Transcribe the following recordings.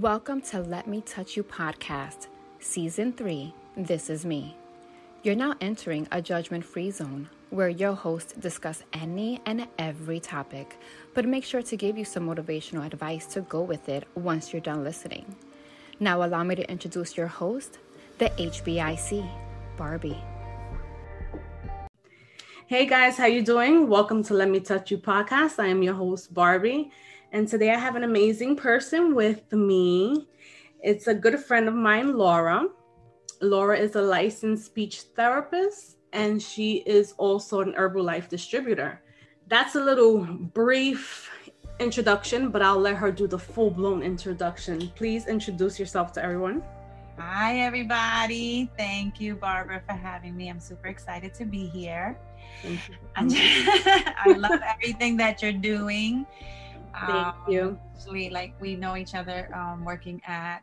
Welcome to Let Me Touch You podcast, season three. This is me. You're now entering a judgment free zone where your hosts discuss any and every topic, but make sure to give you some motivational advice to go with it once you're done listening. Now, allow me to introduce your host, the HBIC, Barbie. Hey guys, how you doing? Welcome to Let Me Touch You podcast. I am your host Barbie, and today I have an amazing person with me. It's a good friend of mine, Laura. Laura is a licensed speech therapist and she is also an Herbalife distributor. That's a little brief introduction, but I'll let her do the full blown introduction. Please introduce yourself to everyone. Hi, everybody. Thank you, Barbara, for having me. I'm super excited to be here. I love everything that you're doing. Thank um, you. Actually, like we know each other um, working at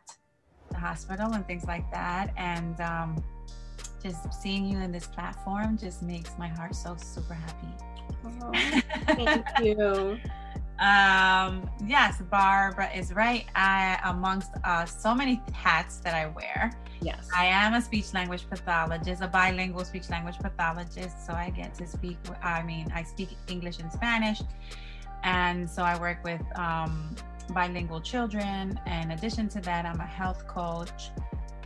the hospital and things like that. And um, just seeing you in this platform just makes my heart so super happy. Oh, thank you. um yes barbara is right i amongst uh so many hats that i wear yes i am a speech language pathologist a bilingual speech language pathologist so i get to speak i mean i speak english and spanish and so i work with um bilingual children in addition to that i'm a health coach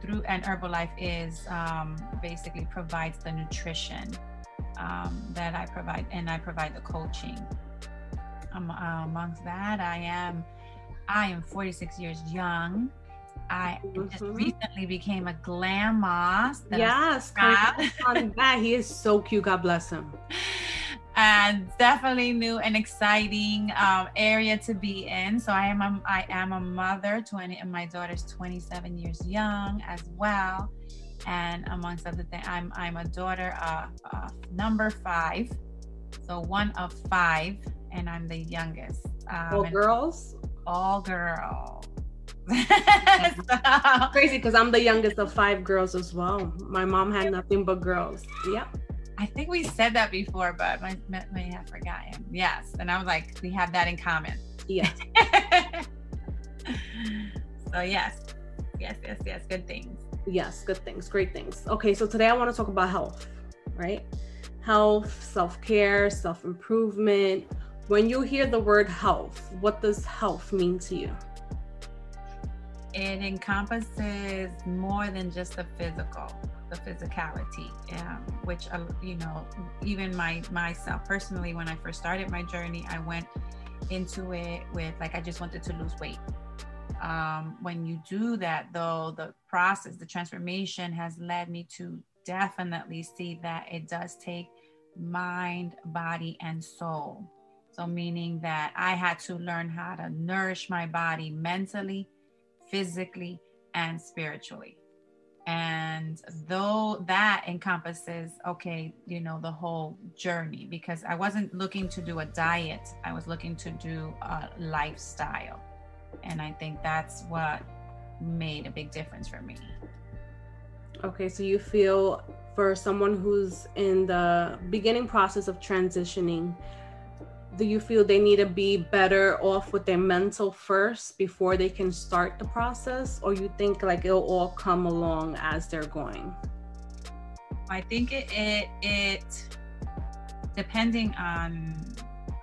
through and herbalife is um, basically provides the nutrition um, that i provide and i provide the coaching um, uh, amongst that, I am I am 46 years young. I mm-hmm. just recently became a grandma. Yes, on that. He is so cute. God bless him. And definitely new and exciting um, area to be in. So I am a, I am a mother. 20 and my daughter's 27 years young as well. And amongst other things, I'm I'm a daughter of, of number five. So one of five and I'm the youngest. Um, all girls? All girls. so, crazy because I'm the youngest of five girls as well. My mom had nothing but girls. Yep. I think we said that before, but I may have forgotten. Yes. And I was like, we have that in common. Yes. so, yes. Yes, yes, yes. Good things. Yes, good things. Great things. Okay. So, today I want to talk about health, right? Health, self care, self improvement when you hear the word health, what does health mean to you? It encompasses more than just the physical, the physicality, um, which uh, you know, even my myself personally, when I first started my journey, I went into it with like I just wanted to lose weight. Um, when you do that, though, the process, the transformation has led me to definitely see that it does take mind, body, and soul so, meaning that I had to learn how to nourish my body mentally, physically, and spiritually. And though that encompasses, okay, you know, the whole journey, because I wasn't looking to do a diet, I was looking to do a lifestyle. And I think that's what made a big difference for me. Okay, so you feel for someone who's in the beginning process of transitioning do you feel they need to be better off with their mental first before they can start the process? Or you think like it'll all come along as they're going? I think it it, it depending on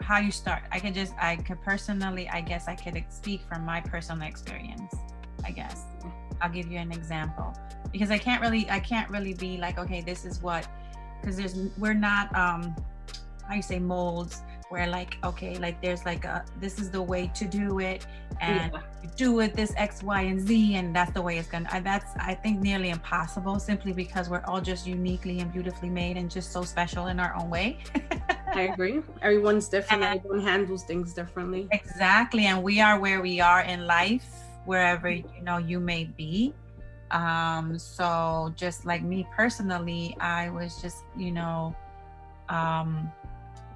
how you start. I can just i could personally i guess i could speak from my personal experience i guess. I'll give you an example. Because i can't really i can't really be like okay this is what because there's we're not um how you say molds where like okay like there's like a this is the way to do it and yeah. do it this x y and z and that's the way it's gonna that's i think nearly impossible simply because we're all just uniquely and beautifully made and just so special in our own way I agree. Everyone's different. And Everyone handles things differently. Exactly. And we are where we are in life, wherever you know you may be. Um, so just like me personally, I was just, you know, um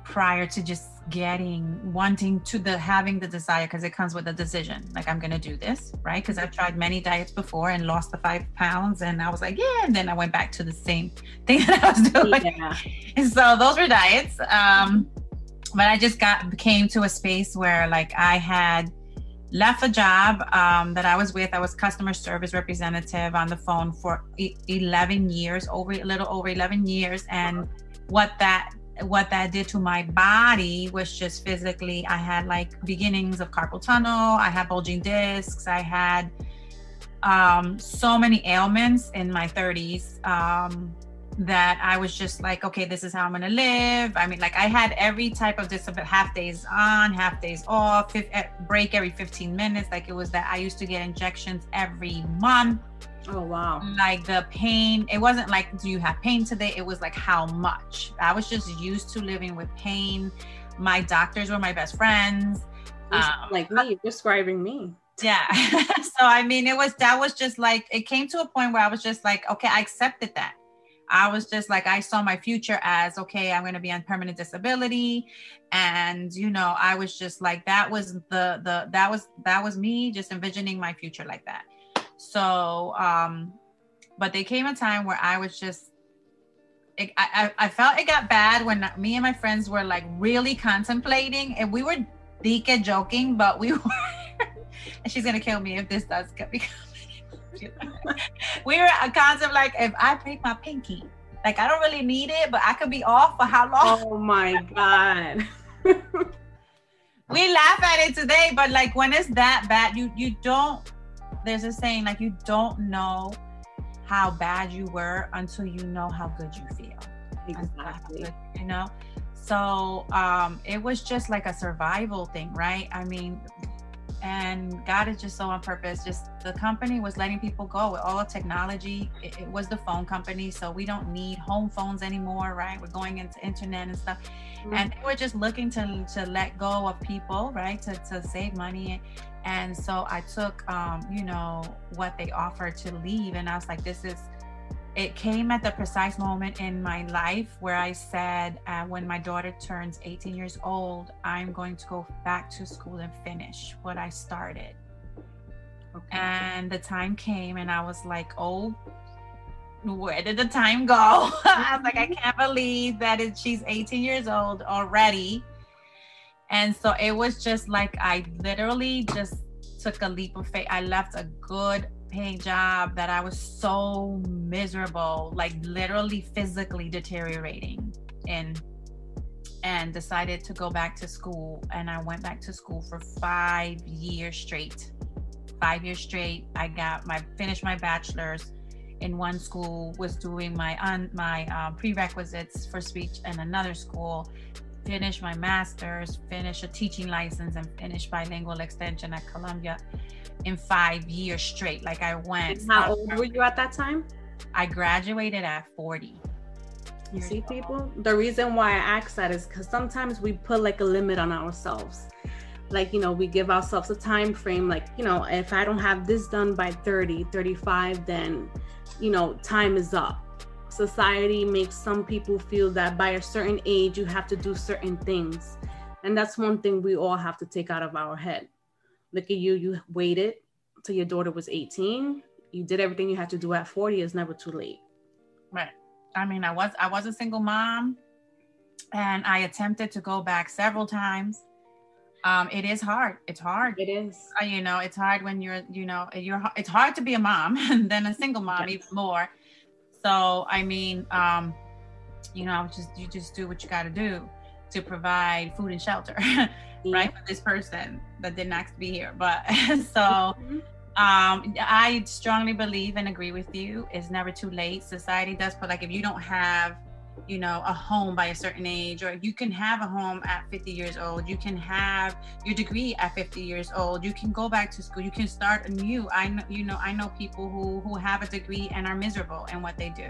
prior to just getting wanting to the having the desire because it comes with a decision. Like i'm gonna do this right? Because i've tried many diets before and lost the five pounds and i was like yeah and then i went back to the same thing that i was doing. Yeah. and so those were diets um but i just got came to a space where like i had left a job um, that i was with. I was customer service representative on the phone for 11 years over a little over 11 years. And what that what that did to my body was just physically i had like beginnings of carpal tunnel i had bulging discs i had um, so many ailments in my 30s um, that i was just like okay this is how i'm gonna live. I mean like i had every type of disability half days on half days off eh, break every 15 minutes. Like it was that i used to get injections every month Oh wow. Like the pain, it wasn't like do you have pain today? It was like how much. I was just used to living with pain. My doctors were my best friends. Um, like me, describing me. Yeah. so I mean it was that was just like it came to a point where I was just like, okay, I accepted that. I was just like, I saw my future as okay, I'm gonna be on permanent disability. And you know, I was just like, that was the the that was that was me just envisioning my future like that. So, um, but there came a time where I was just, it, I, I felt it got bad when me and my friends were like really contemplating, and we were Dika joking, but we were, and she's gonna kill me if this does become. we were a concept like if I break my pinky, like I don't really need it, but I could be off for how long? Oh my god. we laugh at it today, but like when it's that bad, you you don't there's a saying like you don't know how bad you were until you know how good you feel. Exactly. you know? So um it was just like a survival thing, right? I mean, and God is just so on purpose. Just the company was letting people go with all the technology. It, it, was the phone company, so we don't need home phones anymore, right? We're going into internet and stuff, mm-hmm. and they were just looking to to let go of people, right, to to save money. And so I took, um, you know, what they offered to leave, and I was like, this is it came at the precise moment in my life where I said, uh, when my daughter turns 18 years old, I'm going to go back to school and finish what I started. Okay. And the time came, and I was like, oh, where did the time go? I was like, I can't believe that it, she's 18 years old already. And so it was just like, I literally just took a leap of faith. I left a good paying job that I was so miserable, like literally physically deteriorating and and decided to go back to school and I went back to school for 5 years straight. 5 years straight. I got my finished my bachelor's in one school was doing my on my uh, prerequisites for speech in another school finished my master's finished a teaching license and finished bilingual extension at columbia in five years straight. Like I went. How old were you at that time? I graduated at 40. You see, people, the reason why I ask that is because sometimes we put like a limit on ourselves. Like, you know, we give ourselves a time frame, like, you know, if I don't have this done by 30, 35, then, you know, time is up. Society makes some people feel that by a certain age, you have to do certain things. And that's one thing we all have to take out of our head look at you you waited till your daughter was 18 you did everything you had to do at 40 it's never too late. Right. I mean i was i was a single mom and i attempted to go back several times. Um it is hard. It's hard. It is. Uh, you know it's hard when you're you know you're it's hard to be a mom and then a single mom yes. even more. So i mean um you know just you just do what you got to do to provide food and shelter right for this person that didn't ask to be here but so mm-hmm. um i strongly believe and agree with you. It's never too late. Society does put like if you don't have you know a home by a certain age or you can have a home at 50 years old you can have your degree at 50 years old you can go back to school you can start anew. I know you know i know people who who have a degree and are miserable in what they do.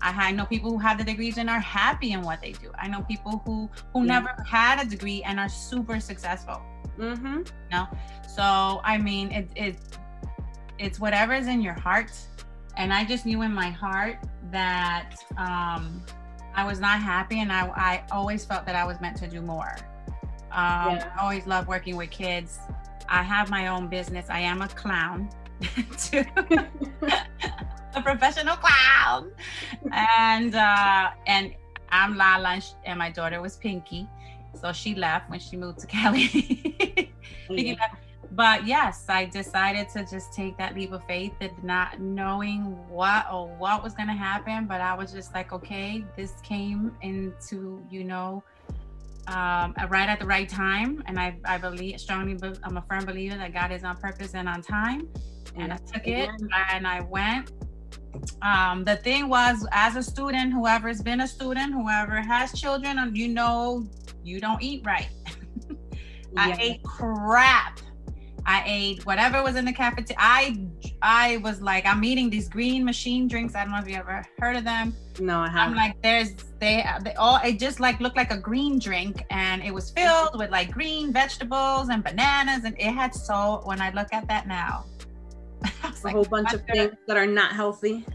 I, I know people who have the degrees and are happy in what they do. I know people who who yeah. never had a degree and are super successful. Mm-hmm. you know? So i mean it, it it's whatever is in your heart. And i just knew in my heart that um I was not happy, and I, I always felt that I was meant to do more. Um, yeah. I always loved working with kids. I have my own business. I am a clown, a professional clown, and uh, and I'm Lala, and my daughter was Pinky, so she left when she moved to Cali. Pinky left but yes, I decided to just take that leap of faith and not knowing what or what was going to happen. But I was just like, okay, this came into, you know, um, right at the right time. And I, I believe strongly, I'm a firm believer that God is on purpose and on time. And I took it and I went. Um, the thing was, as a student, whoever's been a student, whoever has children, you know, you don't eat right. I ate crap I ate whatever was in the cafeteria. I I was like, I'm eating these green machine drinks. I don't know if you ever heard of them. No, I haven't. I'm like, there's they, they all it just like looked like a green drink, and it was filled with like green vegetables and bananas, and it had so. When I look at that now, a like, whole bunch of things that are not healthy.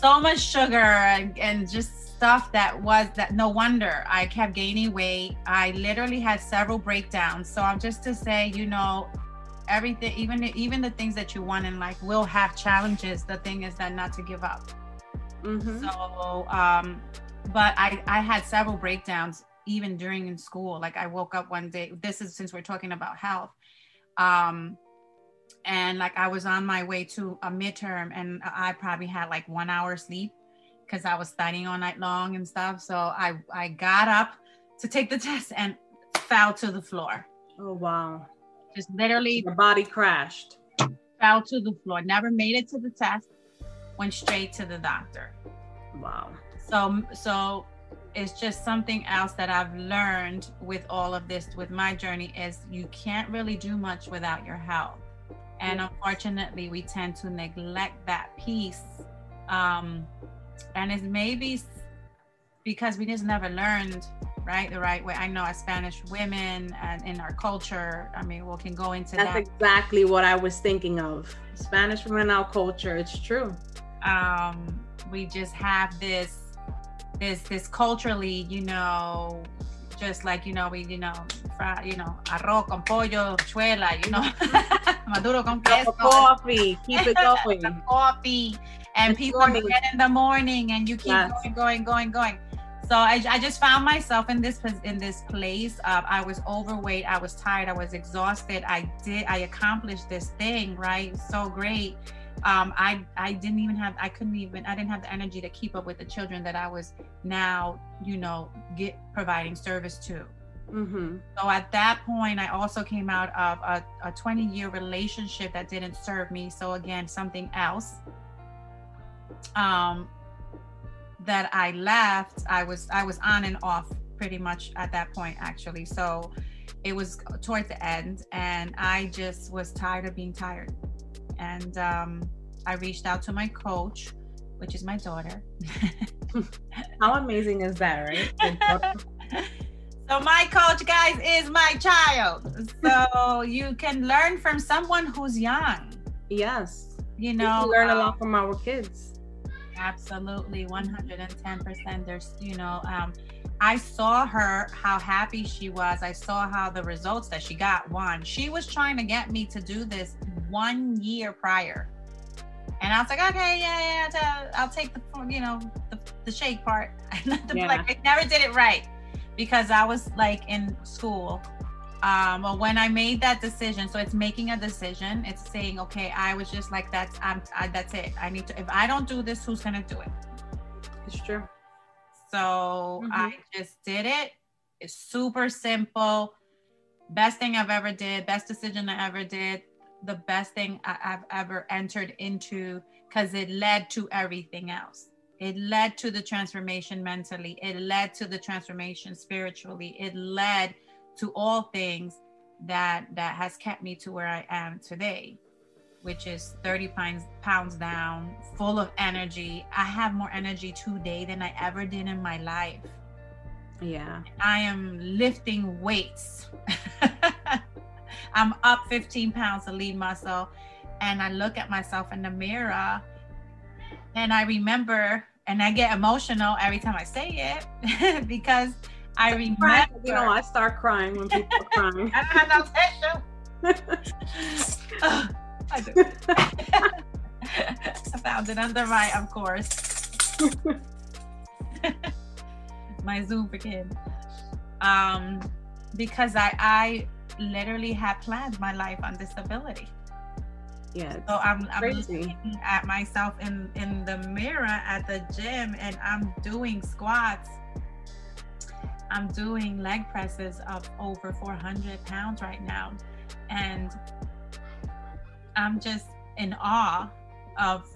So much sugar and, and just stuff that was that no wonder I kept gaining weight. I literally had several breakdowns. So I'm just to say, you know, everything even even the things that you want in life will have challenges. The thing is that not to give up. Mm-hmm. so um but i i had several breakdowns even during in school. Like i woke up one day this is since we're talking about health um and like i was on my way to a midterm and i probably had like one hour sleep because i was studying all night long and stuff. So i i got up to take the test and fell to the floor. Oh wow just literally the body crashed. Fell to the floor. Never made it to the test. Went straight to the doctor. Wow. So so it's just something else that I've learned with all of this with my journey is you can't really do much without your health. And unfortunately, we tend to neglect that piece. Um, and it's maybe because we just never learned right the right way. I know as spanish women and in our culture i mean we can go into that. that's that. exactly what i was thinking of. Spanish women in our culture it's true. Um we just have this this this culturally you know just like you know we you know fry, you know arroz con pollo chuleta you know maduro con queso. coffee keep it going. coffee. And people get in the morning and you keep yes. going going going going so I, I just found myself in this in this place uh, i was overweight i was tired i was exhausted i did i accomplished this thing right so great um, I I didn't even have I couldn't even I didn't have the energy to keep up with the children that I was now you know get providing service to. Mm-hmm. So at that point, I also came out of a, a 20 year relationship that didn't serve me. So again, something else. Um, that I left, I was I was on and off pretty much at that point actually. So it was toward the end, and I just was tired of being tired, and um, I reached out to my coach, which is my daughter. How amazing is that, right? so my coach, guys, is my child. So you can learn from someone who's young. Yes. You know, we learn a lot from our kids Absolutely, 110%. There's, you know, um, I saw her, how happy she was. I saw how the results that she got. One, she was trying to get me to do this one year prior. And I was like, okay, yeah, yeah, I'll take the, you know, the, the shake part. yeah. like, I never did it right because I was like in school um well when i made that decision so it's making a decision. It's saying okay i was just like that's i'm I, that's it. I need to if i don't do this who's gonna do it? It's true. So mm-hmm. i just did it. It's super simple. Best thing i've ever did best decision i ever did the best thing I, have ever entered into because it led to everything else. It led to the transformation mentally. It led to the transformation spiritually. It led to all things that that has kept me to where i am today which is 30 pounds pounds down full of energy. I have more energy today than i ever did in my life. Yeah. I am lifting weights. I'm up 15 pounds of lean muscle and i look at myself in the mirror and i remember and I get emotional every time I say it because I remember. You know, I start crying when people are crying. I don't have no tissue. oh, I do. I found it under my, of course, my Zoom kids. Um, because I, I literally had planned my life on disability yeah so i'm, I'm looking at myself in in the mirror at the gym and i'm doing squats i'm doing leg presses of over 400 pounds right now and i'm just in awe of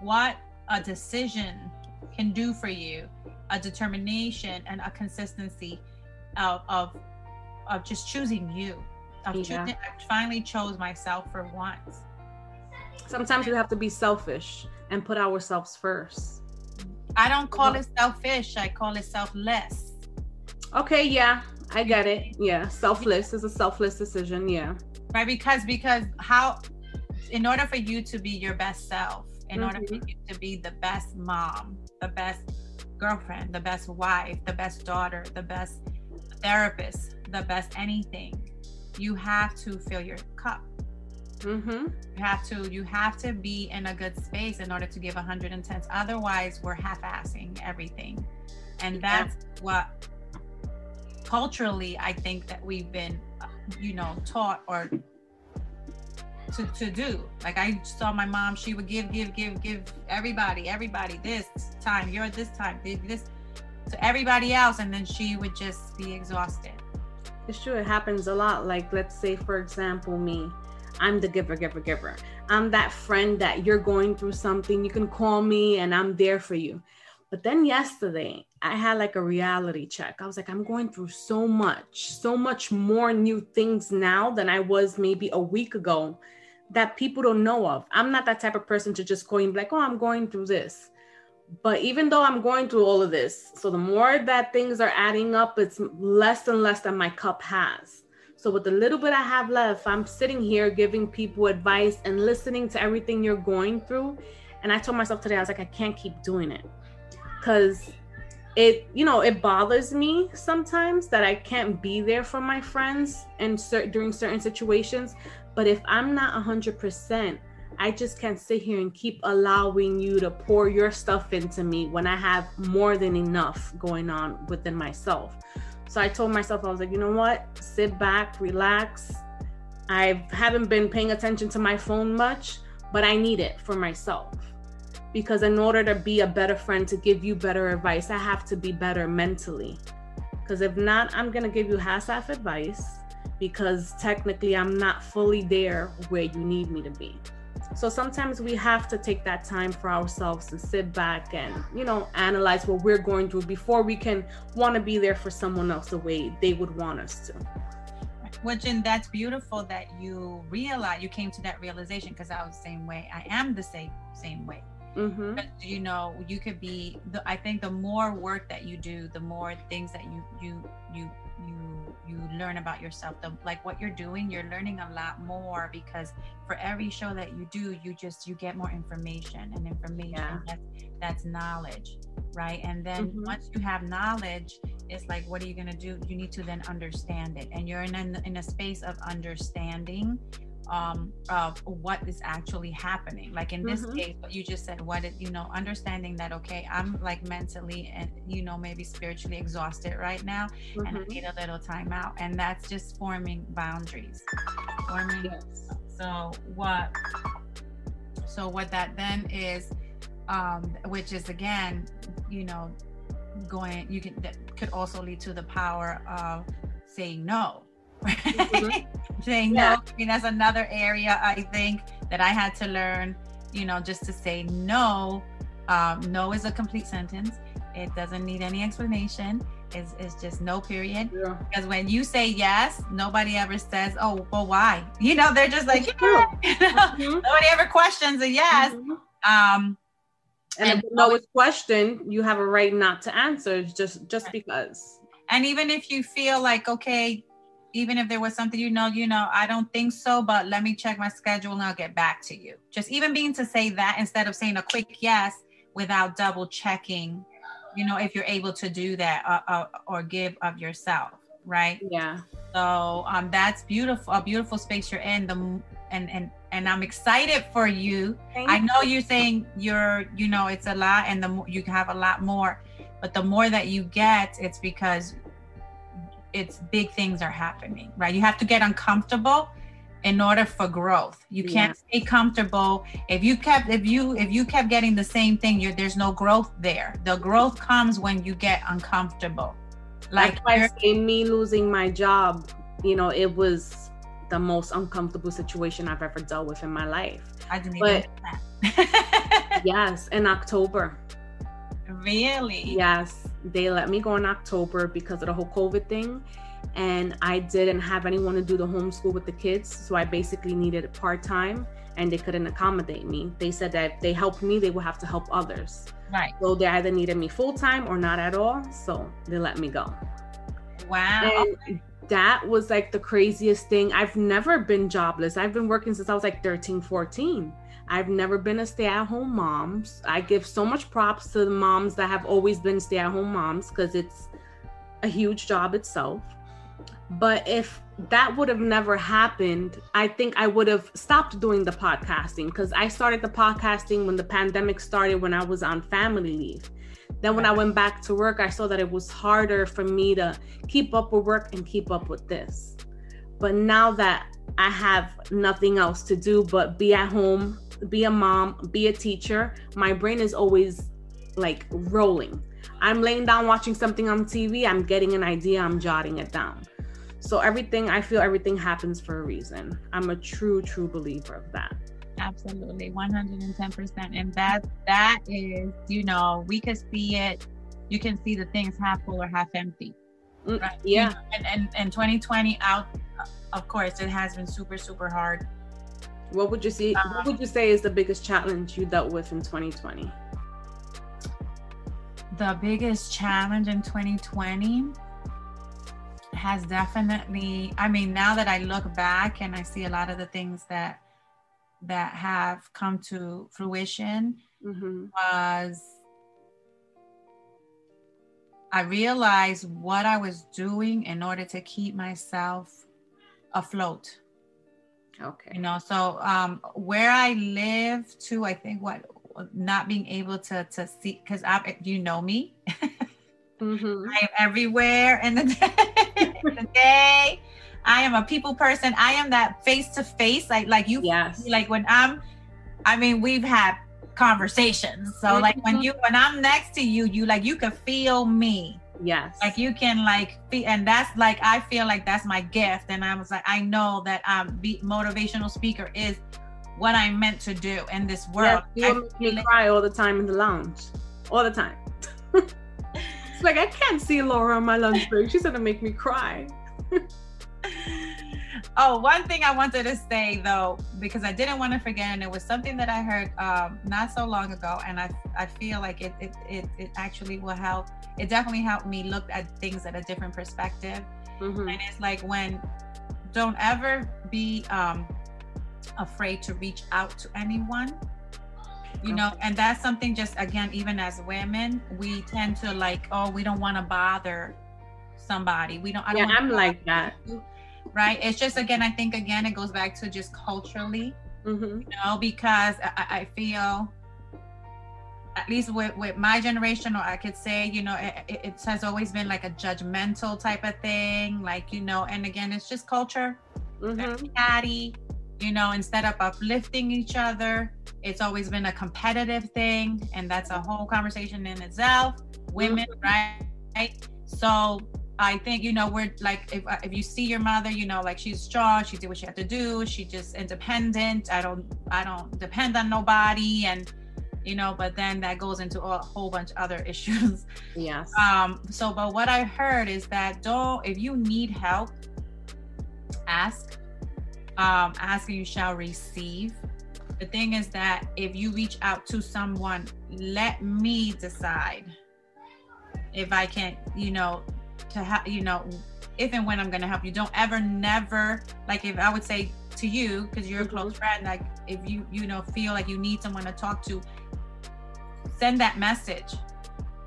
what a decision can do for you a determination and a consistency of of, of just choosing you of yeah. choosing, I finally chose myself for once sometimes we have to be selfish and put ourselves first. I don't call it selfish. I call it selfless. Okay, yeah, I get it. Yeah, selfless is a selfless decision. Yeah. Right, because because how, in order for you to be your best self, in mm-hmm. order for mm-hmm. you to be the best mom, the best girlfriend, the best wife, the best daughter, the best therapist, the best anything, you have to fill your cup. Mm-hmm. You have to you have to be in a good space in order to give 110. Otherwise, we're half-assing everything, and that's yeah. what culturally I think that we've been, you know, taught or to, to do. Like I saw my mom, she would give, give, give, give everybody, everybody this time, you're this time, this to everybody else, and then she would just be exhausted. It's true. It happens a lot. Like let's say, for example, me. I'm the giver, giver, giver. I'm that friend that you're going through something. You can call me and I'm there for you. But then yesterday, I had like a reality check. I was like, I'm going through so much, so much more new things now than I was maybe a week ago that people don't know of. I'm not that type of person to just go and be like, oh, I'm going through this. But even though I'm going through all of this, so the more that things are adding up, it's less and less that my cup has. So, with the little bit I have left, I'm sitting here giving people advice and listening to everything you're going through. And I told myself today, I was like, I can't keep doing it because it, you know, it bothers me sometimes that I can't be there for my friends and cert- during certain situations. But if I'm not 100%, I just can't sit here and keep allowing you to pour your stuff into me when I have more than enough going on within myself. So I told myself, I was like, you know what? Sit back, relax. I haven't been paying attention to my phone much, but I need it for myself. Because in order to be a better friend, to give you better advice, I have to be better mentally. Because if not, I'm going to give you half advice because technically I'm not fully there where you need me to be. So sometimes we have to take that time for ourselves to sit back and, you know, analyze what we're going through before we can want to be there for someone else the way they would want us to. Well, Jen, that's beautiful that you realize you came to that realization because I was the same way. I am the same same way. Mm-hmm. you know, you could be. The, I think the more work that you do, the more things that you you you you you learn about yourself the like what you're doing you're learning a lot more because for every show that you do you just you get more information and information yeah. that's that's knowledge right and then mm-hmm. once you have knowledge it's like what are you going to do you need to then understand it and you're in a, in a space of understanding um, of what is actually happening. Like in this mm-hmm. case, what you just said, what it, you know, understanding that okay, I'm like mentally and you know maybe spiritually exhausted right now, mm-hmm. and I mm-hmm. need a little time out, and that's just forming boundaries. Forming. Yes. So what? So what that then is, um, which is again, you know, going. You can that could also lead to the power of saying no mm-hmm. saying yeah. no. I mean, that's another area I think that I had to learn, you know, just to say no Um, no is a complete sentence. It doesn't need any explanation. It's, it's just no period. Yeah. Because when you say yes, nobody ever says, oh, well, why? You know, they're just like, yeah. mm-hmm. nobody ever questions a yes. Mm-hmm. Um, and, and if no is questioned, you have a right not to answer just just because. And even if you feel like, okay, even if there was something you know, you know, I don't think so, but let me check my schedule and I'll get back to you. Just even being to say that instead of saying a quick yes without double checking, you know, if you're able to do that uh, uh, or give of yourself, right? Yeah. So um, that's beautiful, a beautiful space you're in. The and and and I'm excited for you. Thank I know you're saying you're, you know, it's a lot, and the more you have a lot more, but the more that you get, it's because it's big things are happening, right? You have to get uncomfortable in order for growth. You can't yeah. stay comfortable. If you kept if you if you kept getting the same thing, you're, there's no growth there. The growth comes when you get uncomfortable. Like I say, me losing my job, you know, it was the most uncomfortable situation I've ever dealt with in my life. I didn't but, even yes, in October. Really? Yes. They let me go in October because of the whole COVID thing. And I didn't have anyone to do the homeschool with the kids. So I basically needed part time and they couldn't accommodate me. They said that if they helped me, they would have to help others. Right. So they either needed me full time or not at all. So they let me go. Wow. And that was like the craziest thing. I've never been jobless. I've been working since I was like 13, 14. I've never been a stay at home mom. I give so much props to the moms that have always been stay at home moms because it's a huge job itself. But if that would have never happened, I think I would have stopped doing the podcasting because I started the podcasting when the pandemic started when I was on family leave. Then when I went back to work, I saw that it was harder for me to keep up with work and keep up with this. But now that I have nothing else to do but be at home, be a mom, be a teacher, my brain is always like rolling. I'm laying down watching something on TV, I'm getting an idea, I'm jotting it down. So everything, I feel everything happens for a reason. I'm a true, true believer of that. Absolutely, 110%. And that that is, you know, we could see it. You can see the things half full or half empty. Mm, right? Yeah. You know, and, and and 2020 out, of course, it has been super super hard. What would you see? Um, what would you say is the biggest challenge you dealt with in 2020? The biggest challenge in 2020 has definitely i mean now that i look back and i see a lot of the things that that have come to fruition mm-hmm. was I realized what I was doing in order to keep myself afloat. Okay. You know, so um, where I live too, I think what not being able to to see because I you know me. mm-hmm. I am everywhere in the day. in the day. I am a people person. I am that face to face, like like you. Yes. Like when I'm, I mean, we've had conversations. So mm-hmm. like when you when I'm next to you, you like you can feel me. Yes. Like you can like and that's like I feel like that's my gift. And I was like, I know that um be motivational speaker is what I'm meant to do in this world. Yes, you make me cry all the time in the lounge, all the time. it's like I can't see Laura on my lunch break. She's gonna make me cry. oh, one thing I wanted to say though, because I didn't want to forget, and it was something that I heard um, not so long ago, and I I feel like it it it, it actually will help. It definitely helped me look at things at a different perspective, mm-hmm. and it's like when don't ever be um, afraid to reach out to anyone you know and that's something just again even as women we tend to like oh we don't want to bother somebody we don't I don't yeah i'm like that right it's just again i think again it goes back to just culturally mm-hmm. you know because I, I, feel at least with, with my generation or i could say you know it, it, has always been like a judgmental type of thing like you know and again it's just culture mm-hmm. catty you know instead of uplifting each other it's always been a competitive thing and that's a whole conversation in itself women mm-hmm. right so I think you know we're like if if you see your mother, you know, like she's strong, she did what she had to do, she just independent. I don't I don't depend on nobody, and you know but then that goes into a whole bunch of other issues yes um so but what i heard is that don't if you need help ask um ask and you shall receive the thing is that if you reach out to someone let me decide if i can you know to have you know if and when i'm going to help you. Don't ever never like if i would say to you because you're a close mm-hmm. friend like if you you know feel like you need someone to talk to send that message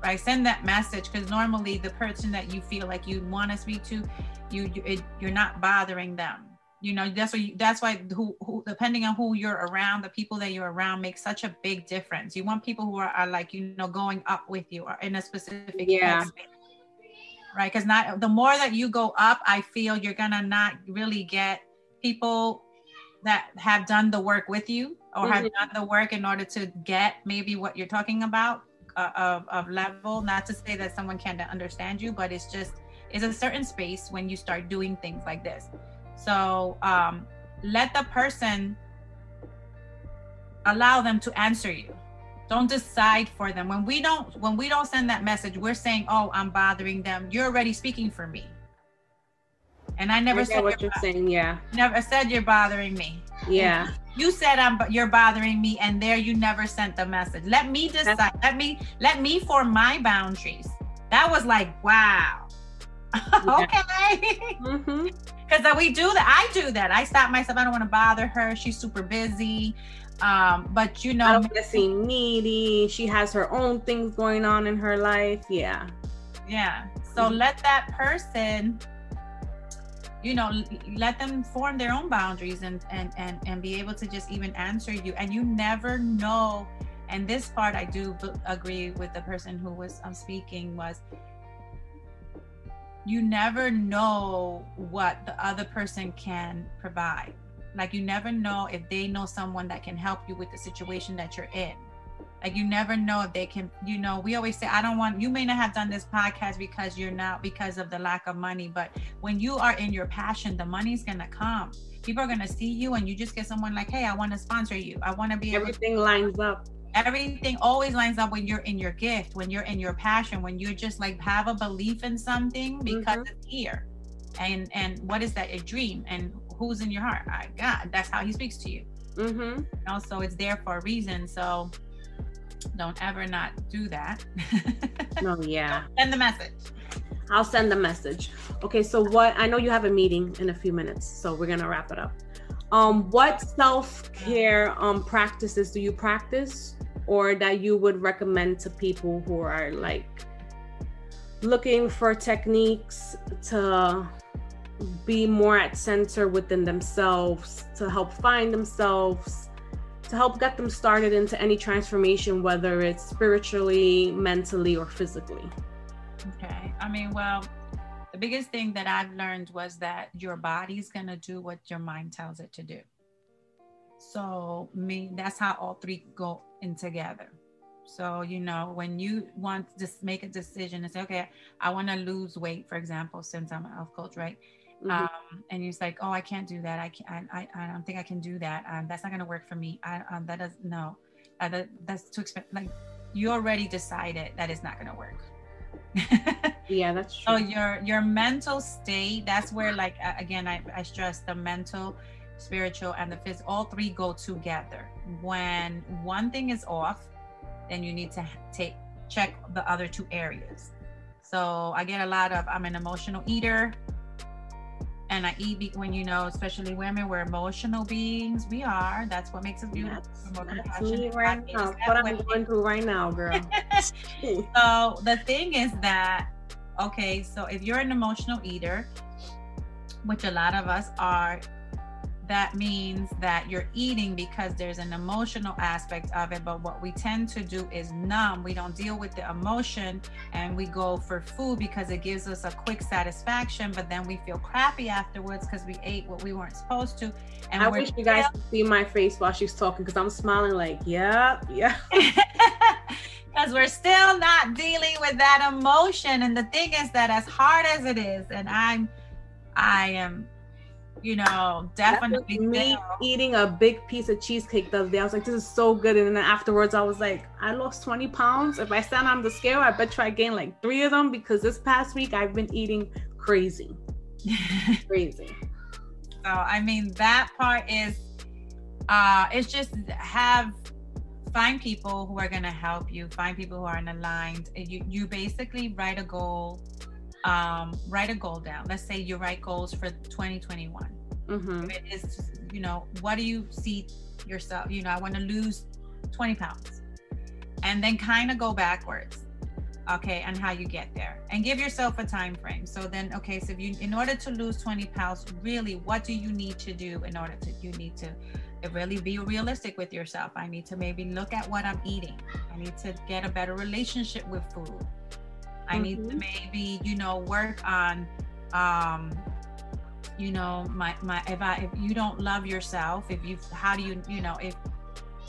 right? Send that message because normally the person that you feel like you want to speak to you, you it, you're not bothering them. You know that's why that's why who, who depending on who you're around the people that you're around make such a big difference. You want people who are, are like you know going up with you or in a specific yeah right? Because not the more that you go up i feel you're gonna not really get people that have done the work with you or mm-hmm. have done the work in order to get maybe what you're talking about uh, of, of level. Not to say that someone can't understand you but it's just it's a certain space when you start doing things like this. So um, let the person allow them to answer you don't decide for them when we don't when we don't send that message we're saying oh i'm bothering them you're already speaking for me and I never I said what you're, you're saying. Yeah. Never said you're bothering me. Yeah. You said I'm you're bothering me, and there you never sent the message. Let me decide. That's- let me let me form my boundaries. That was like wow. okay. Mm-hmm. Because we do that. I do that. I stop myself. I don't want to bother her. She's super busy. Um, but you know, I don't want to seem needy. She has her own things going on in her life. Yeah. Yeah. So mm-hmm. let that person you know let them form their own boundaries and and and and be able to just even answer you and you never know and this part i do agree with the person who was um, speaking was you never know what the other person can provide like you never know if they know someone that can help you with the situation that you're in. Like you never know if they can you know we always say i don't want you may not have done this podcast because you're not because of the lack of money but when you are in your passion the money's gonna come. People are gonna see you and you just get someone like hey i want to sponsor you. I want to be everything to- lines up. Everything always lines up when you're in your gift when you're in your passion when you're just like have a belief in something because mm-hmm. it's here and and what is that? A dream. And who's in your heart I, god that's how he speaks to you mm-hmm. also it's there for a reason so don't ever not do that. no, yeah. Send the message. I'll send the message. Okay, so what I know you have a meeting in a few minutes, so we're gonna wrap it up. Um, what self-care um practices do you practice or that you would recommend to people who are like looking for techniques to be more at center within themselves, to help find themselves, to help get them started into any transformation, whether it's spiritually, mentally, or physically? Okay. I mean, well, the biggest thing that I've learned was that your body's going to do what your mind tells it to do. So, me, that's how all three go in together. So, you know, when you want to make a decision and say, okay, I want to lose weight, for example, since I'm a health coach, right? Mm-hmm. Um, and he's like, "Oh, I can't do that. I can't. I, I, I don't think I can do that. Um, that's not going to work for me. I, um, that does no. Uh, that, that's too expensive. Like, you already decided that it's not going to work. yeah, that's true. So your your mental state. That's where, like, uh, again, I, I stress the mental, spiritual, and the physical. All three go together. When one thing is off, then you need to take check the other two areas. So I get a lot of I'm an emotional eater and I eat when you know, especially women, we're emotional beings. We are. That's what makes us beautiful. That's, that's me right now. What I'm going through right now, girl. so the thing is that, okay, so if you're an emotional eater, which a lot of us are, that means that you're eating because there's an emotional aspect of it. But what we tend to do is numb. We don't deal with the emotion and we go for food because it gives us a quick satisfaction, but then we feel crappy afterwards because we ate what we weren't supposed to. And I wish you guys could see my face while she's talking because I'm smiling like, yeah, yeah. because we're still not dealing with that emotion. And the thing is that as hard as it is, and I'm I am you know, definitely me eating a big piece of cheesecake the other day. I was like, this is so good. And then afterwards, I was like, I lost 20 pounds. If I stand on the scale, I bet you I gained like three of them because this past week I've been eating crazy. crazy. So I mean that part is uh it's just have find people who are gonna help you, find people who are aligned. You you basically write a goal um, write a goal down. Let's say you write goals for 2021. Mm-hmm. It is, you know, what do you see yourself? You know, I want to lose 20 pounds, and then kind of go backwards. Okay, and how you get there, and give yourself a time frame. So then, okay, so if you, in order to lose 20 pounds, really, what do you need to do in order to? You need to really be realistic with yourself. I need to maybe look at what I'm eating. I need to get a better relationship with food. I mm-hmm. need to mm-hmm. maybe, you know, work on um you know, my my if I if you don't love yourself, if you how do you, you know, if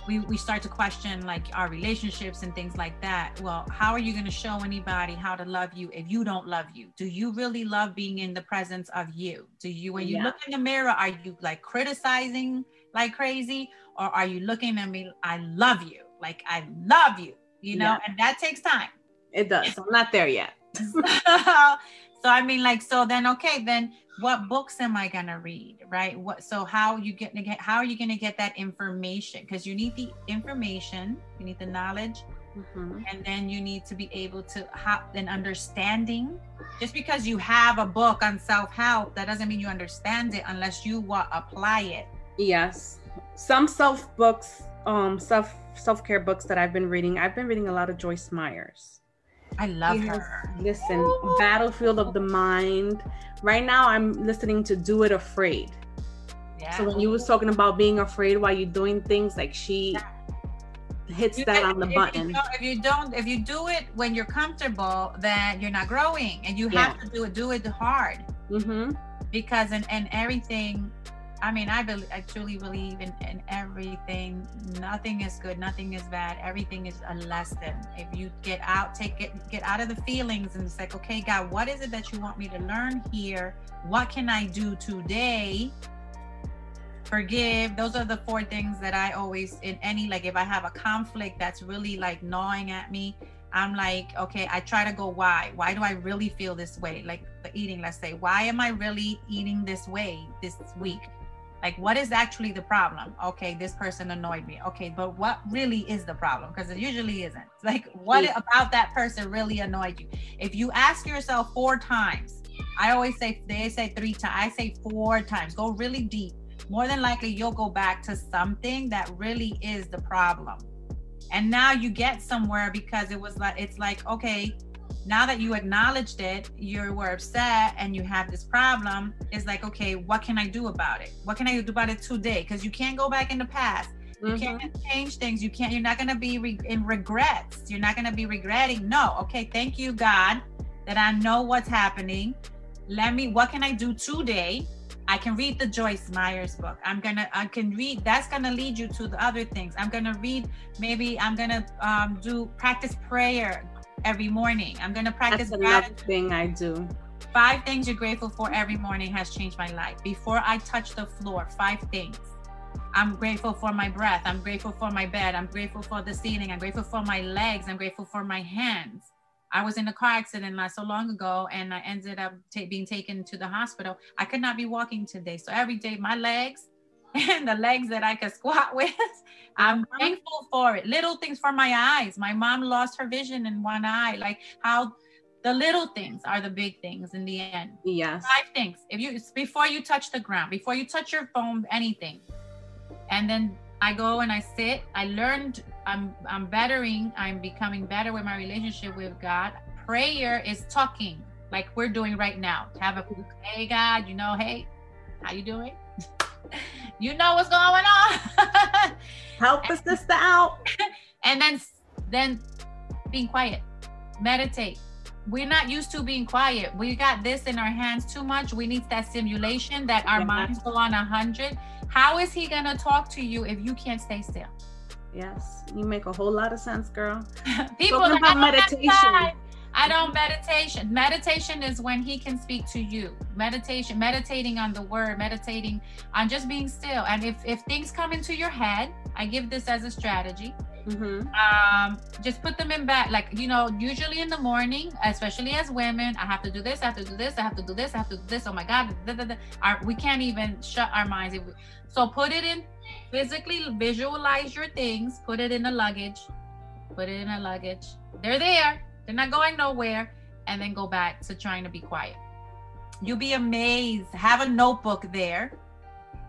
we, we start to question like our relationships and things like that. Well, how are you going to show anybody how to love you if you don't love you? Do you really love being in the presence of you? Do you, when you yeah. look in the mirror, are you like criticizing like crazy? Or are you looking at me, I love you, like I love you, you know? Yeah. And that takes time. It does. I'm not there yet. so I mean, like, so then okay, then what books am I gonna read, right? What so how you get to get how are you gonna get that information? Because you need the information, you need the knowledge, mm-hmm. and then you need to be able to have an understanding. Just because you have a book on self-help, that doesn't mean you understand it unless you uh, apply it. Yes. Some self books, um, self self-care books that I've been reading. I've been reading a lot of Joyce Meyers. I love her. listen, Ooh. Battlefield of the Mind. Right now, I'm listening to Do It Afraid. Yeah. So when you was talking about being afraid while you're doing things, like she yeah. hits you that on the if button. You if you don't, if you do it when you're comfortable, then you're not growing, and you have to do it. Do it hard. Mm-hmm. Because in, in everything I mean, I believe, I truly believe in, in everything. Nothing is good, nothing is bad. Everything is a lesson. If you get out, take it, get out of the feelings and it's like, okay, God, what is it that you want me to learn here? What can I do today? Forgive. Those are the four things that I always, in any, like if I have a conflict that's really like gnawing at me, I'm like, okay, I try to go, why? Why do I really feel this way? Like the eating, let's say, why am I really eating this way this week? Like what is actually the problem? Okay this person annoyed me. Okay but what really is the problem? Because it usually isn't. Like what yeah. about that person really annoyed you? If you ask yourself four times i always say they say three times i say four times. Go really deep. More than likely you'll go back to something that really is the problem. And now you get somewhere because it was like it's like okay now that you acknowledged it, you were upset and you have this problem, it's like, okay, what can I do about it? What can I do about it today? Because you can't go back in the past. You mm-hmm. can't change things. You can't, you're not going to be re- in regrets. You're not going to be regretting. No. Okay. Thank you, God, that I know what's happening. Let me, what can I do today? I can read the Joyce Meyers book. I'm gonna, I can read. That's gonna lead you to the other things. I'm gonna read. Maybe I'm gonna um, do practice prayer every morning. I'm going to practice That's another thing I do. Five things you're grateful for every morning has changed my life. Before I touch the floor, five things. I'm grateful for my breath. I'm grateful for my bed. I'm grateful for the ceiling. I'm grateful for my legs. I'm grateful for my hands. I was in a car accident not so long ago and I ended up t- being taken to the hospital. I could not be walking today. So every day, my legs, and the legs that I could squat with. I'm uh-huh. thankful for it. Little things for my eyes. My mom lost her vision in one eye. Like how the little things are the big things in the end. Yes. Five things. If you before you touch the ground, before you touch your phone, anything. And then I go and I sit. I learned I'm I'm bettering, I'm becoming better with my relationship with God. Prayer is talking like we're doing right now. Have a hey God, you know, hey, how you doing? you know what's going on. Help a sister out. and then then being quiet. Meditate. We're not used to being quiet. We got this in our hands too much. We need that stimulation that our yeah. minds go on a hundred. How is he gonna talk to you if you can't stay still? Yes, you make a whole lot of sense, girl. People Talking about meditation. I I don't meditation. Meditation is when he can speak to you. Meditation, meditating on the word, meditating on just being still. And if if things come into your head, I give this as a strategy. Mm-hmm. Um, just put them in back. Like, you know, usually in the morning, especially as women, I have to do this, I have to do this, I have to do this, I have to do this. Oh my God. Da, da, da. Our, we can't even shut our minds. So put it in physically, visualize your things, put it in the luggage, put it in a luggage. They're there they're not going nowhere. And then go back to trying to be quiet. You'll be amazed. Have a notebook there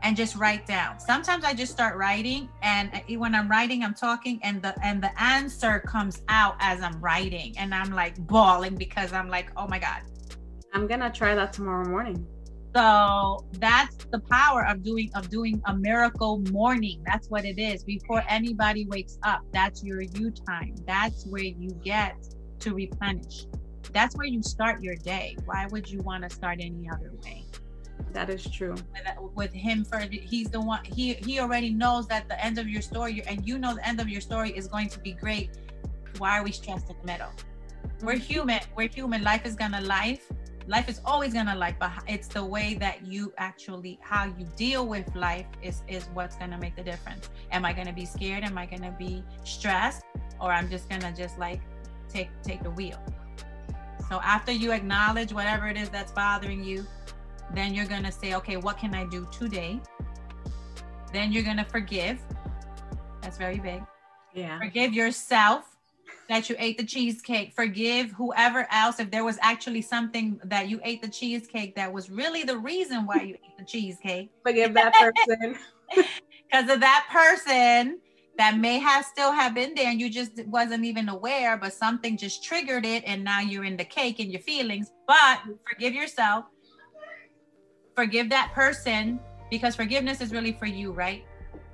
and just write down. Sometimes I just start writing and when I'm writing I'm talking and the and the answer comes out as I'm writing and I'm like bawling because I'm like, "Oh my god." I'm going to try that tomorrow morning. So that's the power of doing of doing a miracle morning. That's what it is. Before anybody wakes up, that's your you time. That's where you get to replenish. That's where you start your day. Why would you want to start any other way? That is true. With, with him for he's the one he he already knows that the end of your story and you know the end of your story is going to be great. Why are we stressed in the middle? We're mm-hmm. human. We're human. Life is gonna life. Life is always gonna life, but it's the way that you actually how you deal with life is is what's gonna make the difference. Am I gonna be scared? Am I gonna be stressed? Or I'm just gonna just like take take the wheel. So after you acknowledge whatever it is that's bothering you, then you're going to say, okay, what can I do today? Then you're going to forgive. That's very big. Yeah. Forgive yourself that you ate the cheesecake. Forgive whoever else if there was actually something that you ate the cheesecake that was really the reason why you ate the cheesecake. Forgive that person. Because of that person that may have still have been there and you just wasn't even aware, but something just triggered it and now you're in the cake and your feelings. But forgive yourself, forgive that person because forgiveness is really for you, right?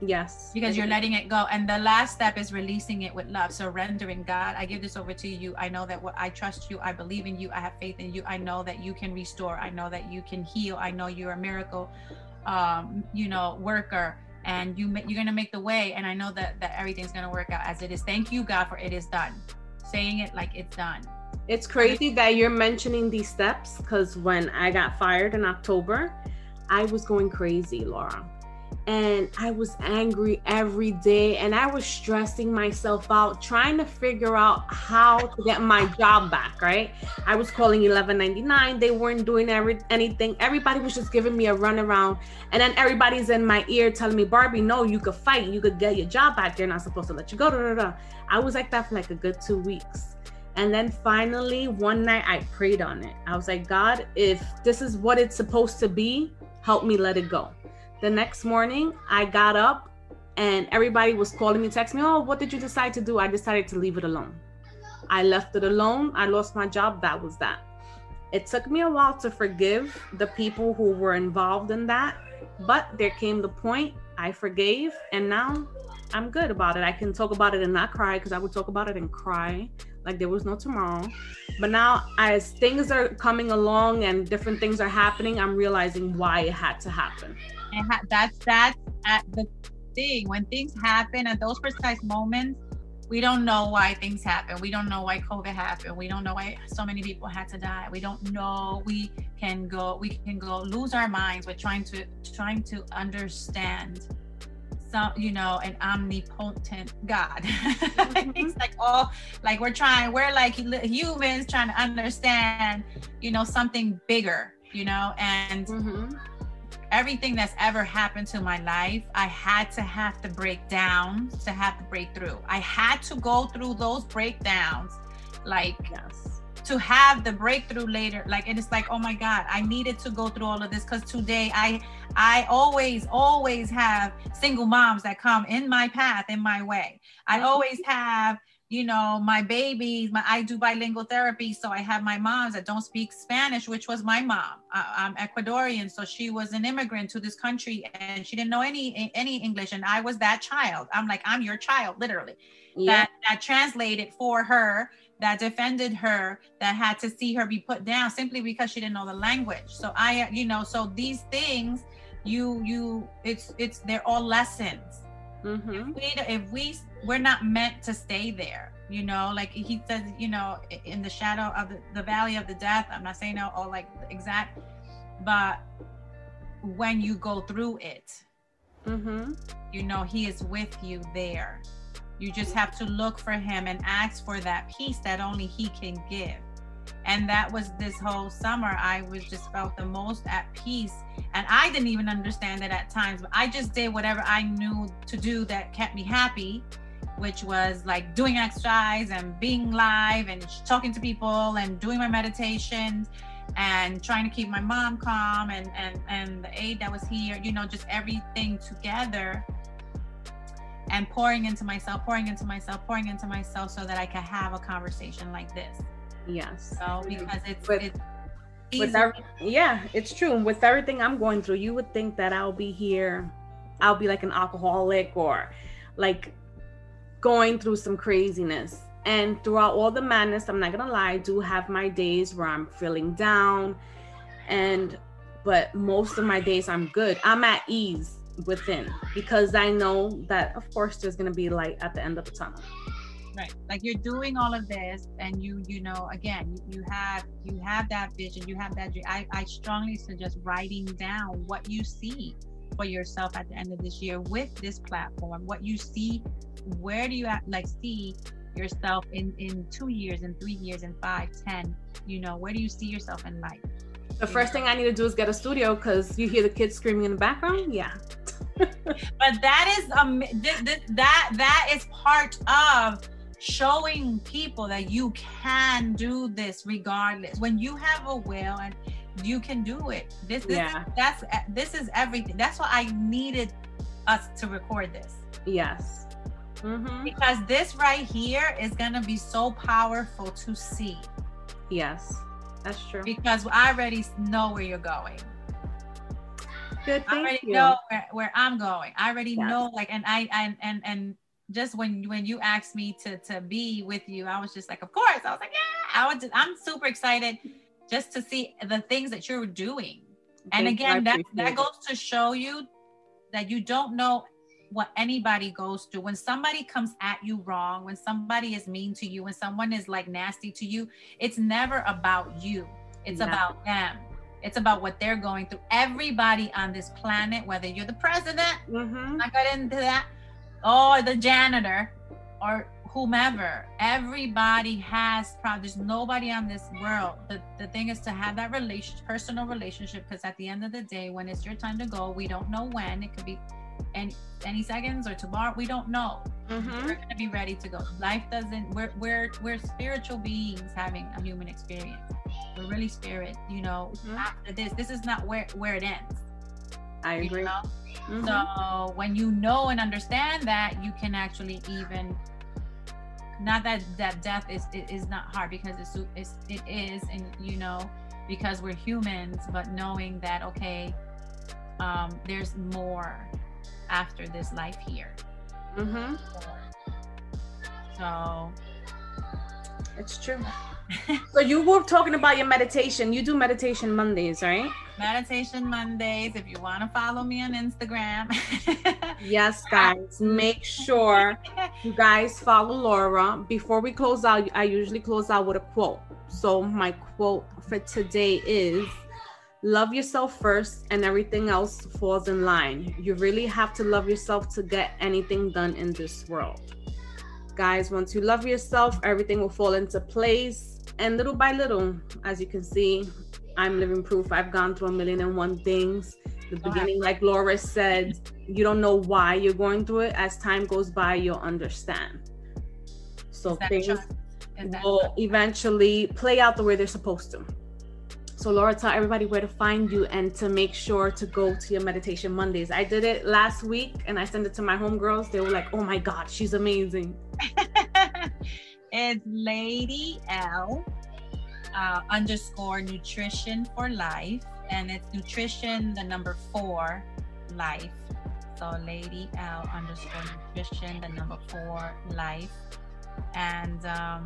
Yes. Because you're letting it go. And the last step is releasing it with love, surrendering. God, I give this over to you. I know that what I trust you. I believe in you. I have faith in you. I know that you can restore. I know that you can heal. I know you're a miracle, um, you know, worker and you you're gonna make the way and i know that that everything's gonna work out as it is. Thank you god for it is done. Saying it like it's done. It's crazy that you're mentioning these steps because when i got fired in october i was going crazy laura and I was angry every day and I was stressing myself out trying to figure out how to get my job back, right? I was calling 1199, they weren't doing every, anything. Everybody was just giving me a runaround and then everybody's in my ear telling me, "Barbie, no, you could fight. You could get your job back. They're not supposed to let you go." I was like that for like a good 2 weeks. And then finally, one night I prayed on it. I was like, God, if this is what it's supposed to be, help me let it go. The next morning, I got up and everybody was calling me, text me, Oh, what did you decide to do? I decided to leave it alone. I left it alone. I lost my job. That was that. It took me a while to forgive the people who were involved in that, but there came the point I forgave, and now I'm good about it. I can talk about it and not cry because I would talk about it and cry like there was no tomorrow. But now, as things are coming along and different things are happening, I'm realizing why it had to happen ha- that's that's at the thing when things happen at those precise moments we don't know why things happen. We don't know why covid happened. We don't know why so many people had to die. We don't know. We can go we can go lose our minds We're trying to trying to understand some you know an omnipotent god. It's like oh like we're trying we're like humans trying to understand you know something bigger you know and mm-hmm everything that's ever happened to my life, I had to have to break down to have to break through. I had to go through those breakdowns, like yes. to have the breakthrough later. Like and it is like, oh my God, I needed to go through all of this because today I I always, always have single moms that come in my path, in my way. I always have you know, my babies, my, I do bilingual therapy. So I have my moms that don't speak Spanish, which was my mom. I, am Ecuadorian. So she was an immigrant to this country and she didn't know any, any English. And I was that child. I'm like, I'm your child, literally. Yeah. That, that translated for her, that defended her, that had to see her be put down simply because she didn't know the language. So I, you know, so these things, you, you, it's, it's, they're all lessons Mm-hmm. If we if we we're not meant to stay there, you know, like he says, you know, in the shadow of the, the valley of the death. I'm not saying no, all like exact, but when you go through it, mm-hmm. you know, he is with you there. You just have to look for him and ask for that peace that only he can give and that was this whole summer i was just felt the most at peace and i didn't even understand it at times but i just did whatever i knew to do that kept me happy which was like doing exercise and being live and talking to people and doing my meditations and trying to keep my mom calm and and and the aide that was here you know just everything together and pouring into myself pouring into myself pouring into myself so that i could have a conversation like this Yes. So because it's, with, it's yeah, it's true. With everything I'm going through, you would think that I'll be here, I'll be like an alcoholic or like going through some craziness. And throughout all the madness, I'm not gonna lie, I do have my days where I'm feeling down. And but most of my days I'm good. I'm at ease within because I know that of course there's gonna be light at the end of the tunnel right like you're doing all of this and you you know again you, have you have that vision you have that I, I strongly suggest writing down what you see for yourself at the end of this year with this platform what you see where do you like see yourself in in two years in three years in five ten you know where do you see yourself in life the first thing I need to do is get a studio because you hear the kids screaming in the background. Yeah. but that is um th- th- that that is part of showing people that you can do this regardless when you have a will and you can do it this, this yeah. Is, that's this is everything that's why i needed us to record this yes mm-hmm. because this right here is gonna be so powerful to see yes that's true because i already know where you're going Good, I already you. know where, where, I'm going. I already yes. know, like, and I and and and just when when you asked me to to be with you, I was just like, of course. I was like, yeah. I was. Just, I'm super excited just to see the things that you're doing. And Thank again, that that goes to show you that you don't know what anybody goes through. When somebody comes at you wrong, when somebody is mean to you, when someone is like nasty to you, it's never about you. It's yeah. about them. It's about what they're going through. Everybody on this planet, whether you're the president, mm-hmm. I got into that, or the janitor or whomever everybody has problems there's nobody on this world the, the thing is to have that relation personal relationship because at the end of the day when it's your time to go we don't know when it could be any any seconds or tomorrow we don't know mm-hmm. we're going to be ready to go life doesn't we're we're we're spiritual beings having a human experience we're really spirit you know mm-hmm. after this this is not where where it ends i agree you know? Mm-hmm. So when you know and understand that, you can actually even not that that death is is not hard because it's, it's it is and you know because we're humans but knowing that okay um there's more after this life here mm-hmm. so it's true so you were talking about your meditation. You do meditation Mondays, right? Meditation Mondays. If you want to follow me on Instagram. yes, guys. Make sure you guys follow Laura. Before we close out, I usually close out with a quote. So my quote for today is love yourself first and everything else falls in line. You really have to love yourself to get anything done in this world. Guys, once you love yourself, everything will fall into place and little by little, as you can see, I'm living proof. I've gone through a million and one things. The beginning, like Laura said, you don't know why you're going through it. As time goes by, you'll understand. So things will eventually play out the way they're supposed to. So Laura, tell everybody where to find you and to make sure to go to your meditation Mondays. I did it last week and I sent it to my homegirls. They were like, "Oh my God, she's amazing." is Lady L uh, underscore nutrition for life. And it's nutrition, the number four, life. So Lady L underscore nutrition, the number four, life. And um,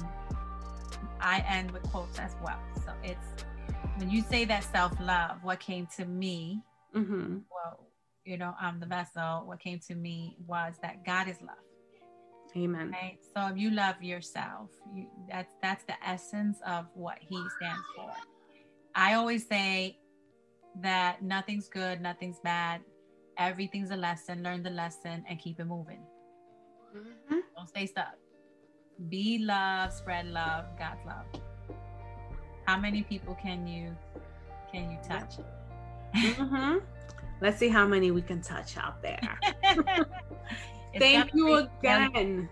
I end with quotes as well. So it's when you say that self love, what came to me, mm-hmm. well, you know, I'm the vessel, what came to me was that God is love. Amen. Right. So if you love yourself, you, that's that's the essence of what He stands for. I always say that nothing's good, nothing's bad, everything's a lesson. Learn the lesson and keep it moving. Mm-hmm. Don't stay stuck. Be love, spread love, God's love. How many people can you can you touch? Mm-hmm. Let's see how many we can touch out there. Thank you again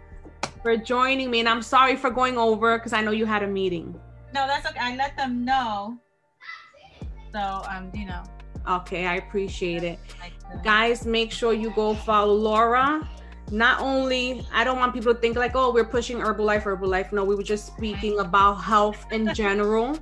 for joining me. And I'm sorry for going over because I know you had a meeting. No, that's okay. I let them know. So, um, you know. Okay, I appreciate it. Guys, make sure you go follow Laura. Not only, I don't want people to think like, oh, we're pushing Herbalife, Herbalife. No, we were just speaking about health in general.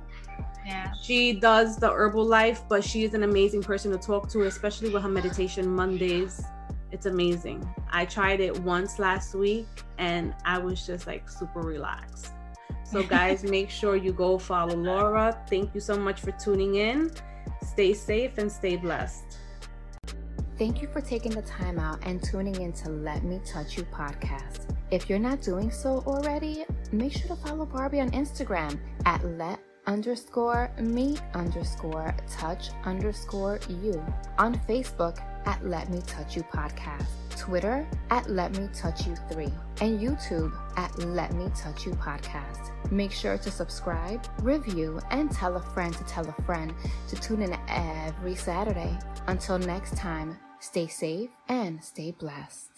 Yeah. She does the Herbalife, but she is an amazing person to talk to, especially with her meditation Mondays. It's amazing. I tried it once last week and I was just like super relaxed. So, guys, make sure you go follow Laura. Thank you so much for tuning in. Stay safe and stay blessed. Thank you for taking the time out and tuning in to Let Me Touch You podcast. If you're not doing so already, make sure to follow Barbie on Instagram at Let underscore me underscore touch underscore you. On Facebook at Let Me Touch You Podcast, Twitter at Let Me Touch You 3, and YouTube at Let Me Touch You Podcast. Make sure to subscribe, review, and tell a friend to tell a friend to tune in every Saturday. Until next time, stay safe and stay blessed.